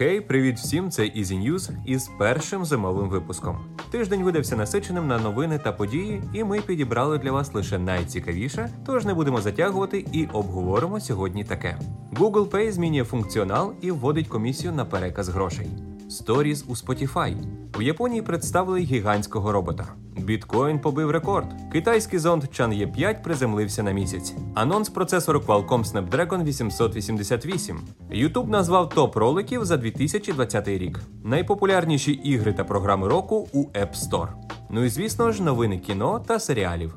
Хей, привіт всім! Це Easy News із першим зимовим випуском. Тиждень видався насиченим на новини та події, і ми підібрали для вас лише найцікавіше, тож не будемо затягувати і обговоримо сьогодні таке: Google Pay змінює функціонал і вводить комісію на переказ грошей. Сторіз у Spotify. У Японії представили гігантського робота. Біткоін побив рекорд. Китайський зонд Chang'e 5 приземлився на місяць. Анонс процесору Qualcomm Snapdragon 888. YouTube назвав топ роликів за 2020 рік. Найпопулярніші ігри та програми року у App Store. Ну і звісно ж, новини кіно та серіалів.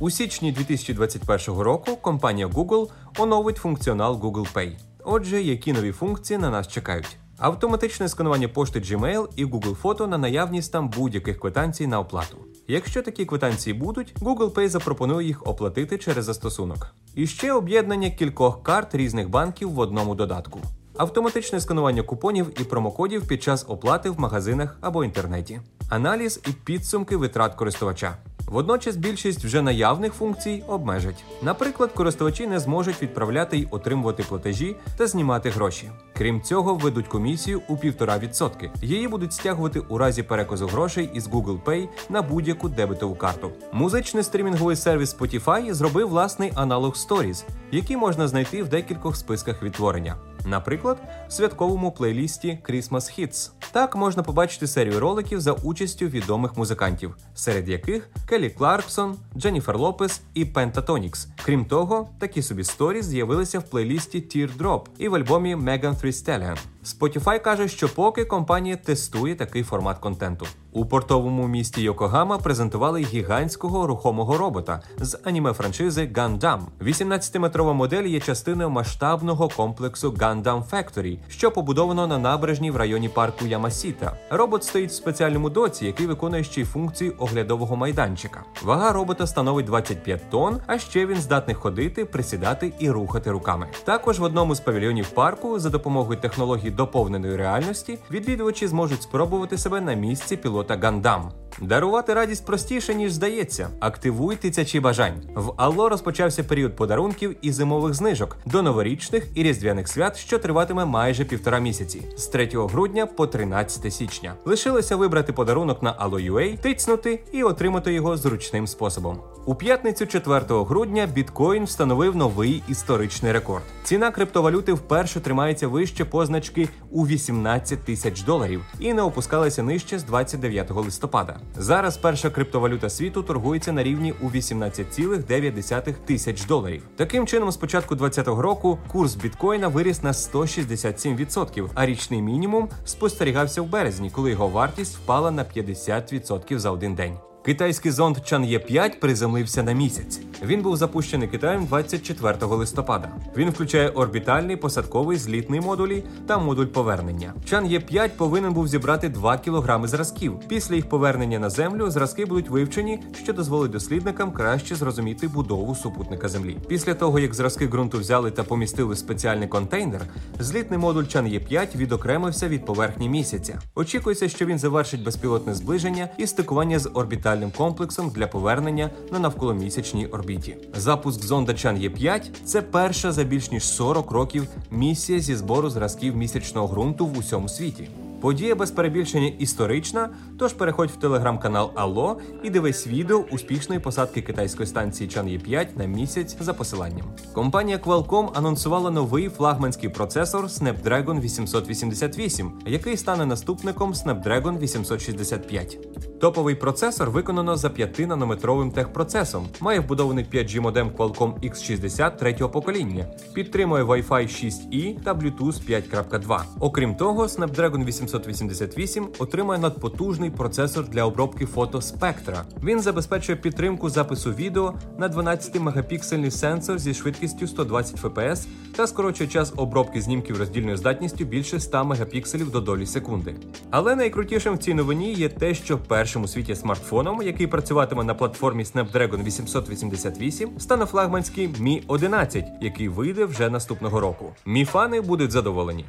У січні 2021 року компанія Google оновить функціонал Google Pay. Отже, які нові функції на нас чекають? Автоматичне сканування пошти Gmail і Google Фото на наявність там будь-яких квитанцій на оплату. Якщо такі квитанції будуть, Google Pay запропонує їх оплатити через застосунок. І ще об'єднання кількох карт різних банків в одному додатку. Автоматичне сканування купонів і промокодів під час оплати в магазинах або інтернеті, аналіз і підсумки витрат користувача. Водночас більшість вже наявних функцій обмежать. Наприклад, користувачі не зможуть відправляти й отримувати платежі та знімати гроші. Крім цього, введуть комісію у 1,5%. Її будуть стягувати у разі переказу грошей із Google Pay на будь-яку дебетову карту. Музичний стрімінговий сервіс Spotify зробив власний аналог Stories, який можна знайти в декількох списках відтворення. Наприклад, в святковому плейлісті Christmas Hits. Так можна побачити серію роликів за участю відомих музикантів, серед яких Келі Кларксон, Дженніфер Лопес і Pentatonix. Крім того, такі собі сторіс з'явилися в плейлісті Teardrop і в альбомі Megan Thee Stallion. Spotify каже, що поки компанія тестує такий формат контенту. У портовому місті Йокогама презентували гігантського рухомого робота з аніме франшизи Gundam. 18-метрова модель є частиною масштабного комплексу Gundam Factory, що побудовано на набережній в районі парку Ямасіта. Робот стоїть в спеціальному доці, який виконує ще й функції оглядового майданчика. Вага робота становить 25 тонн, а ще він здатний ходити, присідати і рухати руками. Також в одному з павільйонів парку за допомогою технологій доповненої реальності відвідувачі зможуть спробувати себе на місці пілота Гандам. Дарувати радість простіше, ніж здається. Активуй тисячі бажань. В Алло розпочався період подарунків і зимових знижок до новорічних і різдвяних свят, що триватиме майже півтора місяці з 3 грудня по 13 січня. Лишилося вибрати подарунок на Allo.ua, тицнути і отримати його зручним способом. У п'ятницю 4 грудня біткоін встановив новий історичний рекорд. Ціна криптовалюти вперше тримається вище позначки у 18 тисяч доларів і не опускалася нижче з 29 листопада. Зараз перша криптовалюта світу торгується на рівні у 18,9 тисяч доларів. Таким чином, з початку 2020 року курс біткоїна виріс на 167%, а річний мінімум спостерігався в березні, коли його вартість впала на 50% за один день. Китайський зонд Chang'e 5 приземлився на місяць. Він був запущений Китаєм 24 листопада. Він включає орбітальний, посадковий, злітний модулі та модуль повернення. Chang'e 5 повинен був зібрати 2 кілограми зразків. Після їх повернення на землю зразки будуть вивчені, що дозволить дослідникам краще зрозуміти будову супутника Землі. Після того, як зразки ґрунту взяли та помістили в спеціальний контейнер, злітний модуль Chang'e 5 відокремився від поверхні місяця. Очікується, що він завершить безпілотне зближення і стикування з орбітальним комплексом для повернення на навколомісячній орбіті. Запуск зонда є 5 – це перша за більш ніж 40 років місія зі збору зразків місячного ґрунту в усьому світі. Подія без перебільшення історична, тож переходь в телеграм-канал Алло і дивись відео успішної посадки китайської станції Chang'e 5 на місяць за посиланням. Компанія Qualcomm анонсувала новий флагманський процесор Snapdragon 888, який стане наступником Snapdragon 865. Топовий процесор виконано за 5-нанометровим техпроцесом, має вбудований 5G модем Qualcomm X60 третього покоління, підтримує Wi-Fi 6E та Bluetooth 5.2. Окрім того, Snapdragon 888 отримує надпотужний процесор для обробки фото спектра. Він забезпечує підтримку запису відео на 12-мегапіксельний сенсор зі швидкістю 120 fps та скорочує час обробки знімків роздільною здатністю більше 100 мегапікселів до долі секунди. Але найкрутішим в цій новині є те, що першим у світі смартфоном, який працюватиме на платформі Snapdragon 888, стане флагманський Mi 11, який вийде вже наступного року. Мі фани будуть задоволені.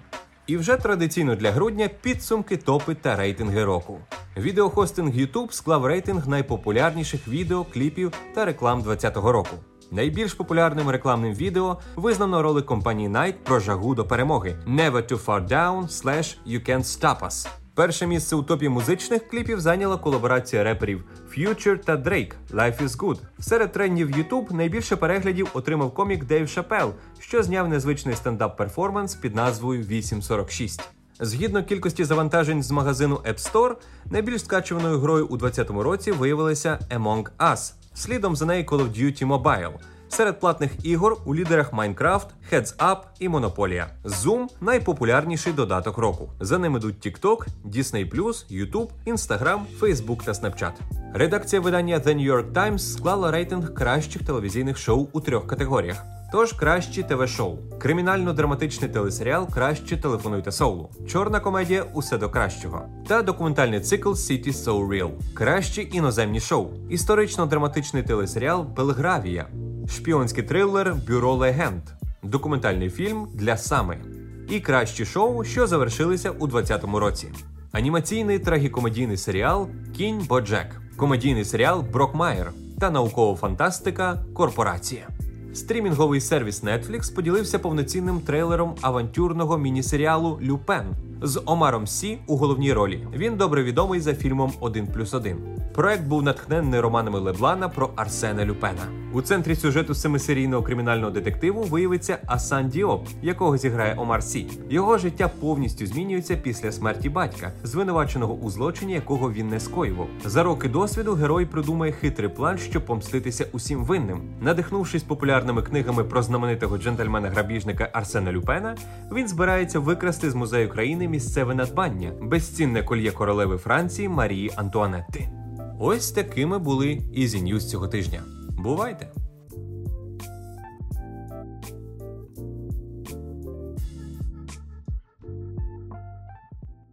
І вже традиційно для грудня підсумки, топи та рейтинги року. Відеохостинг YouTube склав рейтинг найпопулярніших відео, кліпів та реклам 2020 року. Найбільш популярним рекламним відео визнано ролик компанії Nike про жагу до перемоги Never too far down slash you can't stop us. Перше місце у топі музичних кліпів зайняла колаборація реперів Future та Drake Life is Good. Серед трендів YouTube найбільше переглядів отримав комік Дейв Шапел, що зняв незвичний стендап-перформанс під назвою 846. Згідно кількості завантажень з магазину App Store, найбільш скачуваною грою у 2020 році виявилася Among Us. Слідом за нею Call of Duty Mobile. Серед платних ігор у лідерах Minecraft, Heads Up і Monopolia. Zoom – найпопулярніший додаток року. За ним ідуть TikTok, Disney+, YouTube, Instagram, Facebook та Snapchat. Редакція видання The New York Times склала рейтинг кращих телевізійних шоу у трьох категоріях. Тож кращі ТВ-шоу, кримінально-драматичний телесеріал Краще телефонуйте Соулу, чорна комедія Усе до кращого та документальний цикл City So Real, кращі іноземні шоу, історично-драматичний телесеріал Белгравія, шпіонський трилер Бюро легенд, документальний фільм для Сами і кращі шоу, що завершилися у 2020 році. Анімаційний трагікомедійний серіал Кінь Боджек, комедійний серіал Брокмайер та наукова фантастика Корпорація. Стрімінговий сервіс Netflix поділився повноцінним трейлером авантюрного міні-серіалу Люпен з Омаром Сі у головній ролі. Він добре відомий за фільмом «1 плюс 1». Проект був натхнений романами Леблана про Арсена Люпена. У центрі сюжету семисерійного кримінального детективу виявиться Асан Діоп, якого зіграє Омар Сі. Його життя повністю змінюється після смерті батька, звинуваченого у злочині, якого він не скоював. За роки досвіду герой придумає хитрий план, щоб помститися усім винним. Надихнувшись популярними книгами про знаменитого джентльмена-грабіжника Арсена Люпена, він збирається викрасти з музею країни місцеве надбання, безцінне кольє королеви Франції Марії Антуанетти. Ось такими були Easy News цього тижня. Бувайте!